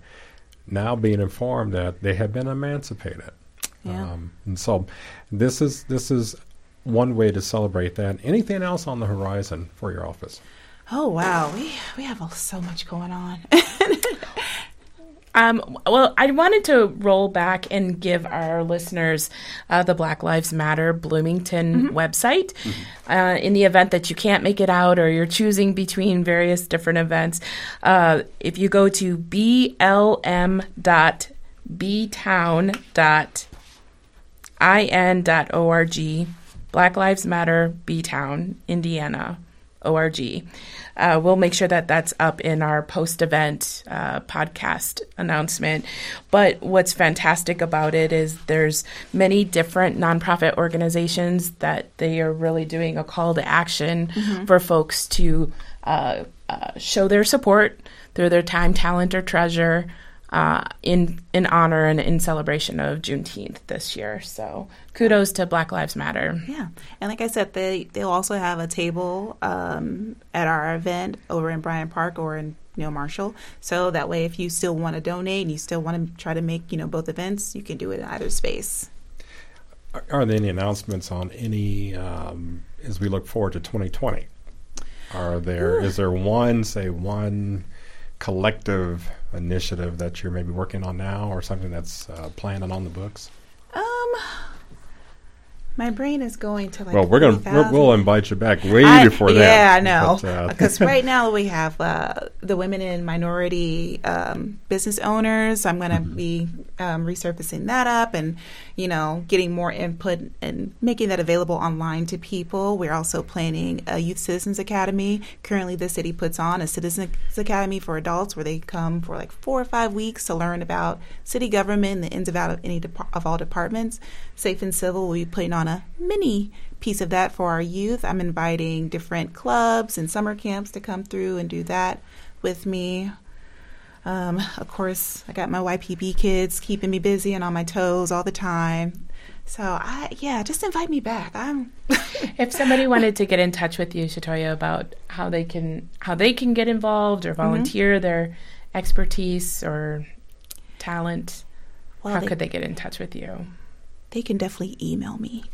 now being informed that they had been emancipated. Yeah. Um, and so this is this is one way to celebrate that. Anything else on the horizon for your office? Oh wow, we we have so much going on. Um, well, I wanted to roll back and give our listeners uh, the Black Lives Matter Bloomington mm-hmm. website. Mm-hmm. Uh, in the event that you can't make it out or you're choosing between various different events, uh, if you go to blm.btown.in.org, Black Lives Matter B Town, Indiana, org uh, we'll make sure that that's up in our post event uh, podcast announcement. But what's fantastic about it is there's many different nonprofit organizations that they are really doing a call to action mm-hmm. for folks to uh, uh show their support through their time, talent, or treasure uh, in in honor and in celebration of Juneteenth this year. So kudos to Black Lives Matter. Yeah, and like I said, they they'll also have a table um, at our event over in Bryan Park or in Neal Marshall. So that way, if you still want to donate and you still want to try to make you know both events, you can do it in either space. Are there any announcements on any um, as we look forward to 2020? Are there Ooh. is there one say one collective initiative that you're maybe working on now or something that's uh, planned and on the books? Um, My brain is going to like. Well, we're gonna 40,000. we'll invite you back way I- before that. Yeah, I know. But, uh, Because right now we have uh, the women and minority um, business owners. I'm going to Mm-hmm. be um, resurfacing that up and, you know, getting more input and making that available online to people. We're also planning a Youth Citizens Academy. Currently, the city puts on a Citizens Academy for adults where they come for like four or five weeks to learn about city government, the ins and outs of any dep- of all departments. Safe and Civil will be putting on a mini piece of that for our youth. I'm inviting different clubs and summer camps to come through and do that with me. Um, of course, I got my YPB kids keeping me busy and on my toes all the time. So I, yeah, just invite me back. I'm. If somebody wanted to get in touch with you, Shatoya, about how they can how they can get involved or volunteer their expertise or talent, well, how they, could they get in touch with you? They can definitely email me.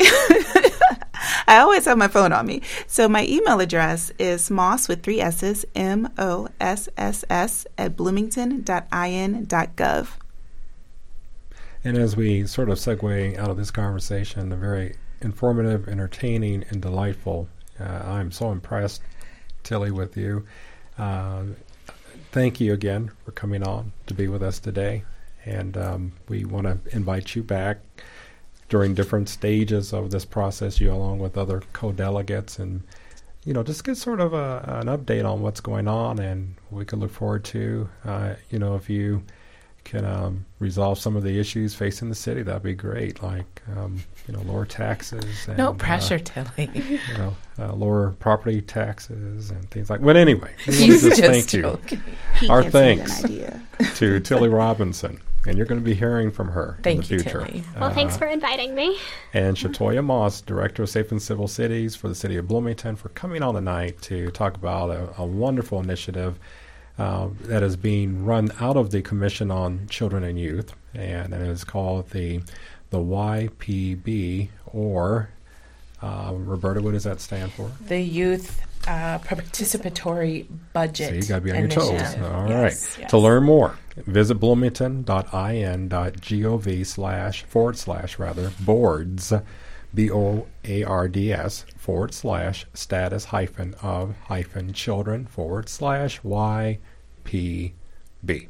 I always have my phone on me. So my email address is moss with three S's, M O S S S, at bloomington.in.gov. And as we sort of segue out of this conversation, a very informative, entertaining, and delightful. Uh, I'm so impressed, Tilly, with you. Uh, thank you again for coming on to be with us today. And um, we want to invite you back during different stages of this process, you along with other co-delegates, and you know, just get sort of a, an update on what's going on, and we can look forward to, uh, you know, if you can um, resolve some of the issues facing the city, that'd be great. Like, um, you know, lower taxes. And, No uh, pressure, Tilly. you know, uh, lower property taxes and things like. But anyway, we want He's just just thank you joking. He Our can't send me thanks. An idea. to Tilly Robinson, and you're going to be hearing from her Thank in the you, future. Tilly. Well, thanks Uh, for inviting me. and Shatoya Moss, Director of Safe and Civil Cities for the City of Bloomington, for coming on tonight to talk about a, a wonderful initiative uh, that is being run out of the Commission on Children and Youth, and it is called the the YPB, or uh, Roberta, what does that stand for? The Youth uh, Participatory Budget. So you got to be on your toes. All right. Yes, yes. To learn more, visit bloomington.in.gov slash forward slash rather boards B O A R D S forward slash status hyphen of hyphen children forward slash Y P B.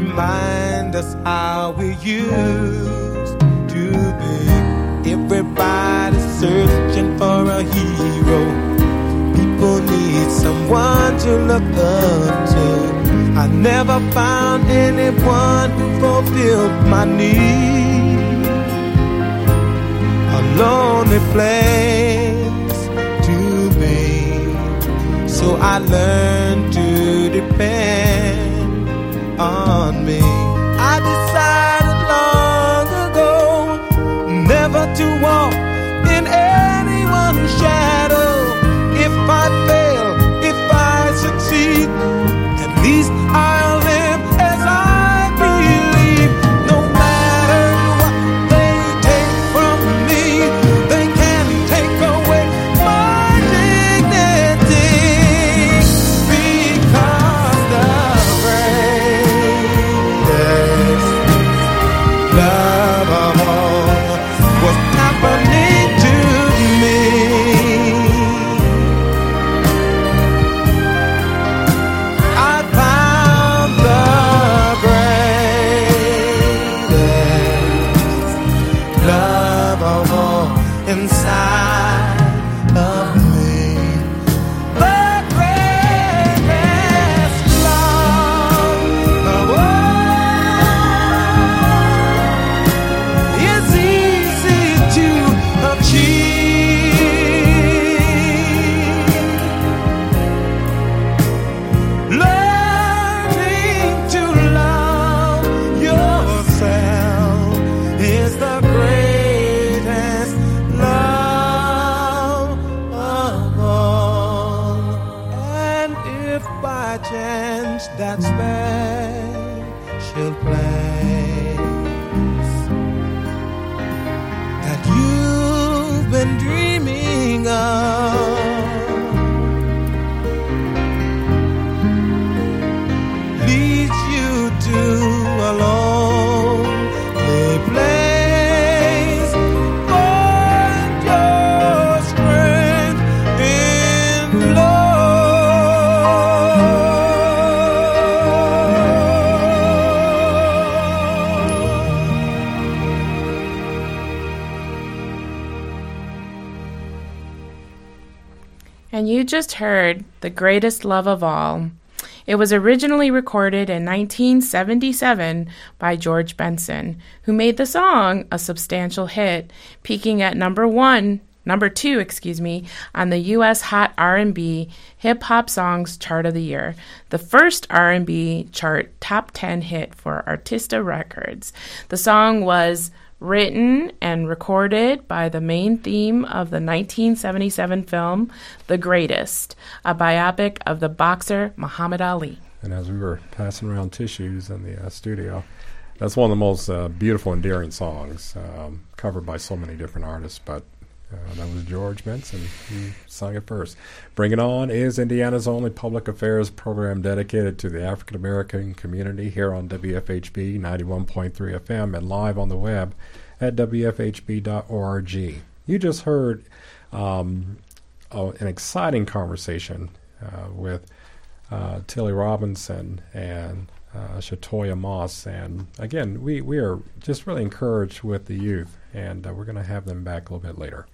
remind us how we used to be. Everybody's searching for a hero. People need someone to look up to. I never found anyone who fulfilled my need. A lonely place to be. So I learned to depend on me. I decided long ago never to walk in anyone's shadow. Just heard The Greatest Love of All. It was originally recorded in 1977 by George Benson, who made the song a substantial hit, peaking at number 1, number 2, excuse me, on the US Hot R&B Hip Hop Songs chart of the year, the first R&B chart top 10 hit for Arista Records. The song was written and recorded by the main theme of the 1977 film The Greatest, a biopic of the boxer Muhammad Ali. And as we were passing around tissues in the uh, studio, that's one of the most uh, beautiful, endearing songs um, covered by so many different artists. But uh, that was George Benson who sang it first. Bring It On is Indiana's only public affairs program dedicated to the African American community here on WFHB 91.3 FM and live on the web at WFHB.org. You just heard um, an exciting conversation uh, with uh, Tilly Robinson and uh, Shatoya Moss. And again, we, we are just really encouraged with the youth, and uh, we're going to have them back a little bit later.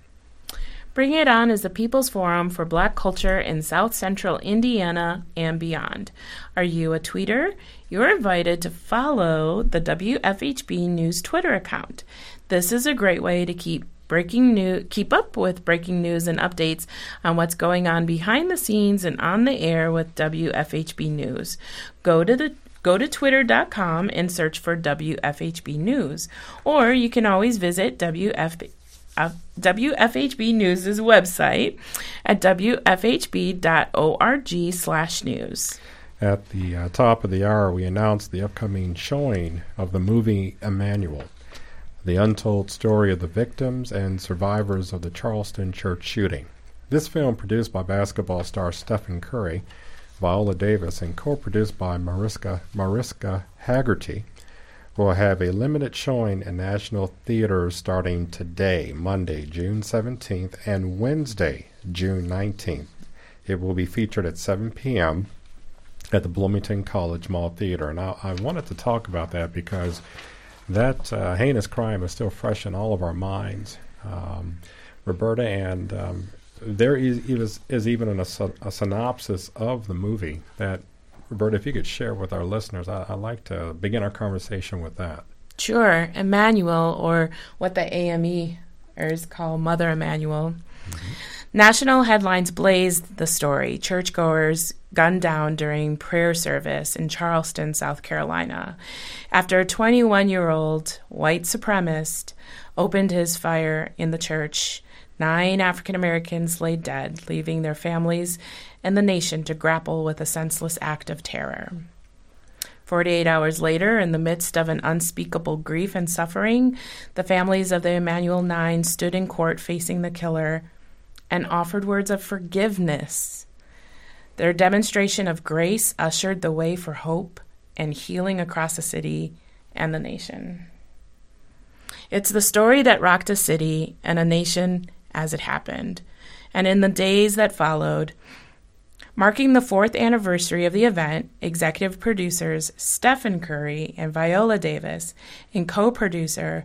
Bring It On is the People's Forum for Black culture in South Central Indiana and beyond. Are you a tweeter? You're invited to follow the WFHB News Twitter account. This is a great way to keep breaking news keep up with breaking news and updates on what's going on behind the scenes and on the air with WFHB News. Go to the Go to twitter.com and search for WFHB News, or you can always visit WFB, WFHB News' website at wfhb.org slash news. At the uh, top of the hour, we announced the upcoming showing of the movie Emanuel, the untold story of the victims and survivors of the Charleston church shooting. This film, produced by basketball star Stephen Curry, Viola Davis, and co-produced by Mariska, Mariska Hargitay, will have a limited showing in national theaters starting today, Monday, June 17th, and Wednesday, June 19th. It will be featured at 7 p.m. at the Bloomington College Mall Theater. And I, I wanted to talk about that because that uh, heinous crime is still fresh in all of our minds. Um, Roberta, and um, there is, is, is even an, a, a synopsis of the movie that Roberta, if you could share with our listeners, I, would like to begin our conversation with that. Sure. Emanuel, or what the AMEers call Mother Emanuel. Mm-hmm. National headlines blazed the story. Churchgoers gunned down during prayer service in Charleston, South Carolina, after a 21 year old white supremacist opened his fire in the church. Nine African Americans lay dead, leaving their families and the nation to grapple with a senseless act of terror. 48 hours later, in the midst of an unspeakable grief and suffering, the families of the Emanuel Nine stood in court facing the killer and offered words of forgiveness. Their demonstration of grace ushered the way for hope and healing across the city and the nation. It's the story that rocked a city and a nation as it happened. And in the days that followed, Marking the fourth anniversary of the event, executive producers Stephen Curry and Viola Davis and co producer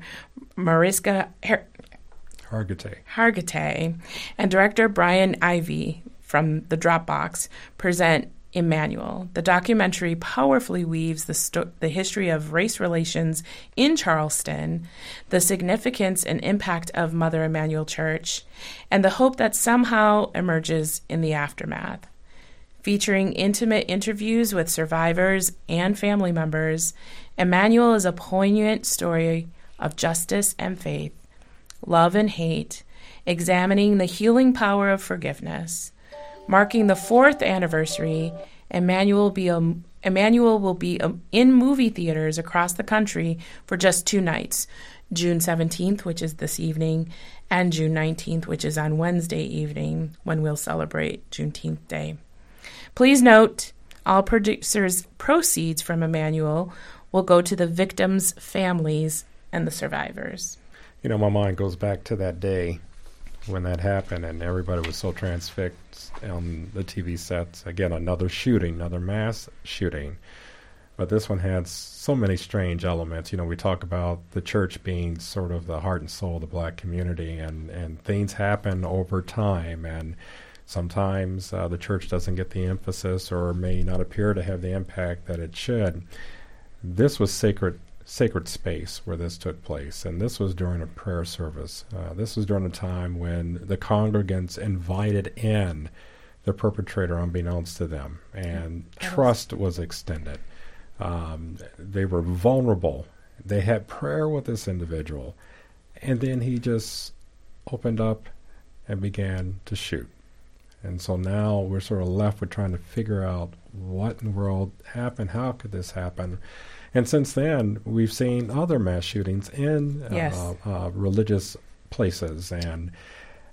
Mariska Her- Hargitay. Hargitay and director Brian Ivie from The Dropbox present Emanuel. The documentary powerfully weaves the, sto- the history of race relations in Charleston, the significance and impact of Mother Emanuel Church, and the hope that somehow emerges in the aftermath. Featuring intimate interviews with survivors and family members, Emanuel is a poignant story of justice and faith, love and hate, examining the healing power of forgiveness. Marking the fourth anniversary, Emanuel will be a, Emanuel will be um, in movie theaters across the country for just two nights June 17th, which is this evening, and June 19th, which is on Wednesday evening when we'll celebrate Juneteenth Day. Please note all producers' proceeds from Emanuel will go to the victims' families and the survivors. You know, my mind goes back to that day when that happened, and everybody was so transfixed on the TV sets. Again, another shooting, another mass shooting. But this one had so many strange elements. You know, we talk about the church being sort of the heart and soul of the black community, and, and things happen over time. And sometimes uh, the church doesn't get the emphasis or may not appear to have the impact that it should. This was sacred sacred space where this took place, and this was during a prayer service. Uh, this was during a time when the congregants invited in the perpetrator unbeknownst to them, and trust was extended. Um, they were vulnerable. They had prayer with this individual, and then he just opened up and began to shoot. And so now we're sort of left with trying to figure out what in the world happened, how could this happen? And since then, we've seen other mass shootings in Yes. uh, uh, religious places, and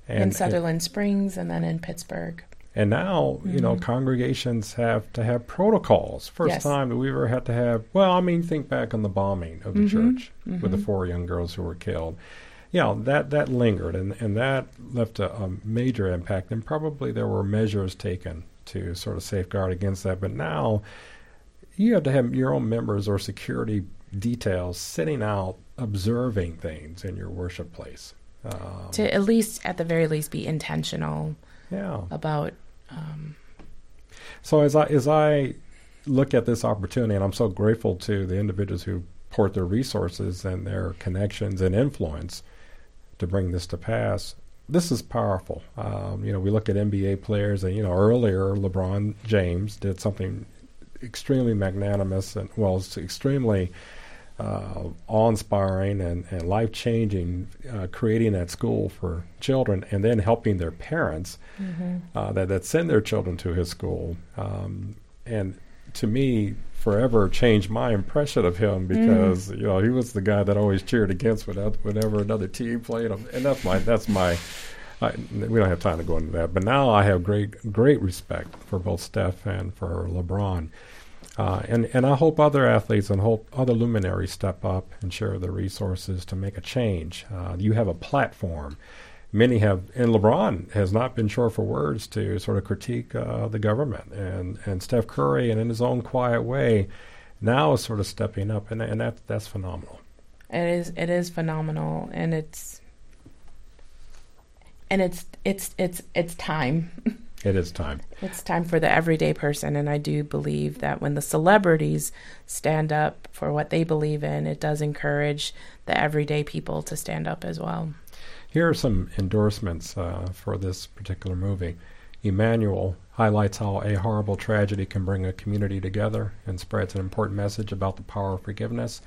and in Sutherland Springs and then in Pittsburgh. and now you know congregations have to have protocols. First Yes. time that we've ever had to have. Well, I mean, think back on the bombing of the church with the four young girls who were killed. Know that that lingered, and and that left a, a major impact. And probably there were measures taken to sort of safeguard against that. But now you have to have your own members or security details sitting out observing things in your worship place. Um, To at least, at the very least, be intentional yeah. about. Um, So as I as I look at this opportunity, and I'm so grateful to the individuals who poured their resources and their connections and influence to bring this to pass. This is powerful. Um, you know, we look at NBA players, and you know, earlier LeBron James did something extremely magnanimous and well, it's extremely uh, awe-inspiring and, and life-changing, uh, creating that school for children, and then helping their parents uh, that that send their children to his school. Um, and to me, forever changed my impression of him because you know he was the guy that always cheered against whenever, whenever another team played him, and that's my that's my. I, we don't have time to go into that, but now I have great great respect for both Steph and for LeBron. Uh, and, and I hope other athletes and hope other luminaries step up and share their resources to make a change. Uh, you have a platform. Many have, and LeBron has not been short for words to sort of critique uh, the government. And, and Steph Curry, and in his own quiet way, now is sort of stepping up, and, and that, that's phenomenal. it is. It is phenomenal, and it's. And it's it's it's it's time. It is time. It's time for the everyday person, and I do believe that when the celebrities stand up for what they believe in, it does encourage the everyday people to stand up as well. Here are some endorsements uh, for this particular movie. Emanuel highlights how a horrible tragedy can bring a community together and spreads an important message about the power of forgiveness.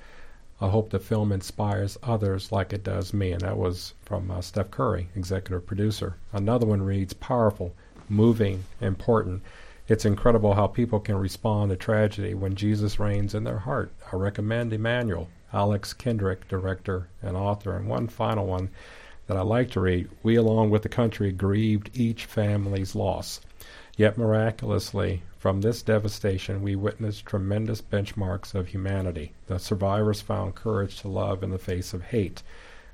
I hope the film inspires others like it does me. And that was from uh, Steph Curry, executive producer. Another one reads Powerful, moving, important. It's incredible how people can respond to tragedy when Jesus reigns in their heart. I recommend Emanuel, Alex Kendrick, director and author. And one final one that I like to read We, along with the country, grieved each family's loss. Yet miraculously, from this devastation, we witnessed tremendous benchmarks of humanity. The survivors found courage to love in the face of hate.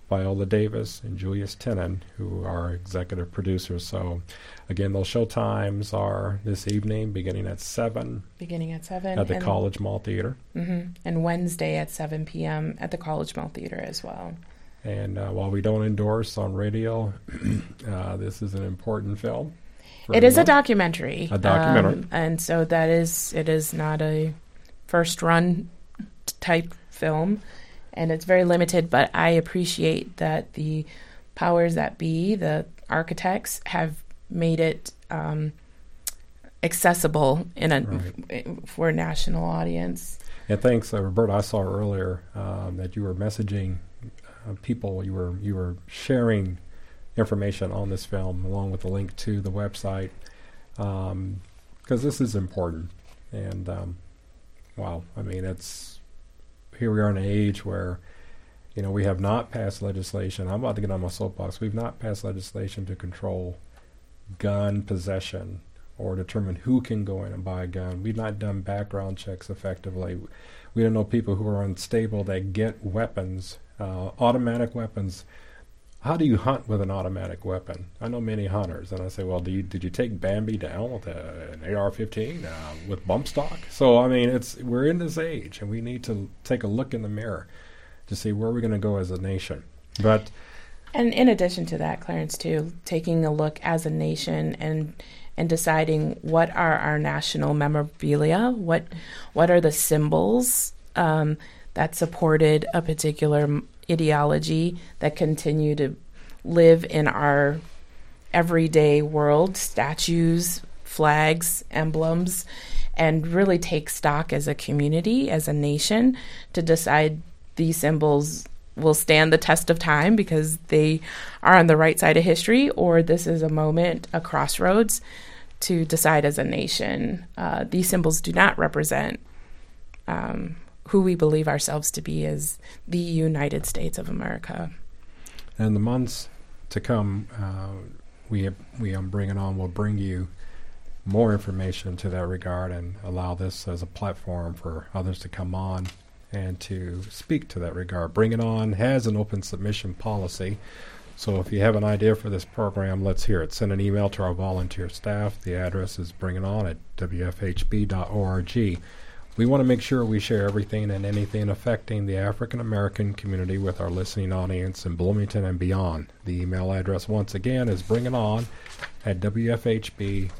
Viola Davis and Julius Tennon, who are executive producers. So, again, those show times are this evening, beginning at 7 Beginning at seven at the College Mall Theater. hmm and Wednesday at seven p.m. at the College Mall Theater as well. And uh, while we don't endorse on radio, uh, this is an important film. It is a documentary. A documentary. um, and so that is it is not a first run type film, and it's very limited. But I appreciate that the powers that be, the architects, have made it um, accessible in a Right. for a national audience. And thanks, uh, Roberta. I saw earlier um, that you were messaging uh, people. You were you were sharing information on this film along with the link to the website because this is important. And um, I mean, it's here we are in an age where, you know, we have not passed legislation. I'm about to get on my soapbox. We've not passed legislation to control gun possession or determine who can go in and buy a gun. We've not done background checks effectively. We don't know people who are unstable that get weapons, uh, automatic weapons. How do you hunt with an automatic weapon? I know many hunters, and I say, "Well, you, did you take Bambi down with a, an AR-15 uh, with bump stock?" So, I mean, it's we're in this age, and we need to take a look in the mirror to see where we're going to go as a nation. But and in addition to that, Clarence, too, taking a look as a nation and and deciding what are our national memorabilia, what what are the symbols um, that supported a particular ideology that continue to live in our everyday world, statues, flags, emblems, and really take stock as a community, as a nation, to decide these symbols will stand the test of time because they are on the right side of history, or this is a moment, a crossroads to decide as a nation. Uh, these symbols do not represent um, who we believe ourselves to be as the United States of America. And the months to come, uh, we we are bringing on will bring you more information to that regard and allow this as a platform for others to come on and to speak to that regard. Bring It On has an open submission policy. So if you have an idea for this program, let's hear it. Send an email to our volunteer staff. The address is bringit.on at wfhb.org. We want to make sure we share everything and anything affecting the African American community with our listening audience in Bloomington and beyond. The email address, once again, is bringit.on at wfhb.org.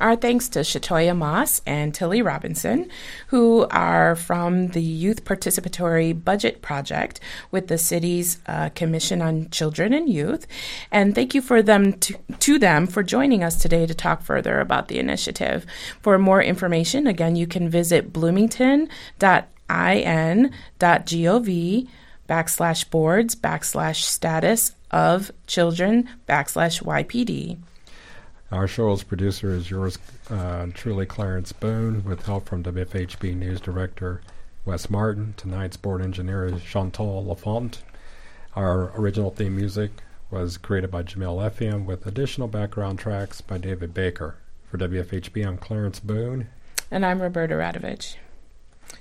Our thanks to Shatoya Moss and Tilly Robinson, who are from the Youth Participatory Budget Project with the city's uh, Commission on Children and Youth. And thank you for them to, to them for joining us today to talk further about the initiative. For more information, again, you can visit bloomington.in.gov backslash boards backslash status of children backslash YPB. Our show's producer is yours uh, truly, Clarence Boone, with help from WFHB News Director Wes Martin. Tonight's board engineer is Chantal Lafont. Our original theme music was created by Jamil Effiam with additional background tracks by David Baker. For WFHB, I'm Clarence Boone. And I'm Roberta Radovich.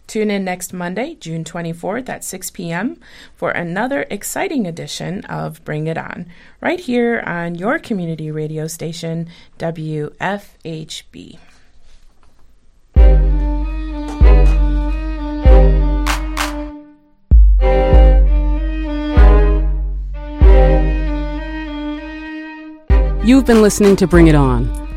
Tune in next Monday, June 24th at 6 p.m. for another exciting edition of Bring It On, right here on your community radio station, WFHB. You've been listening to Bring It On,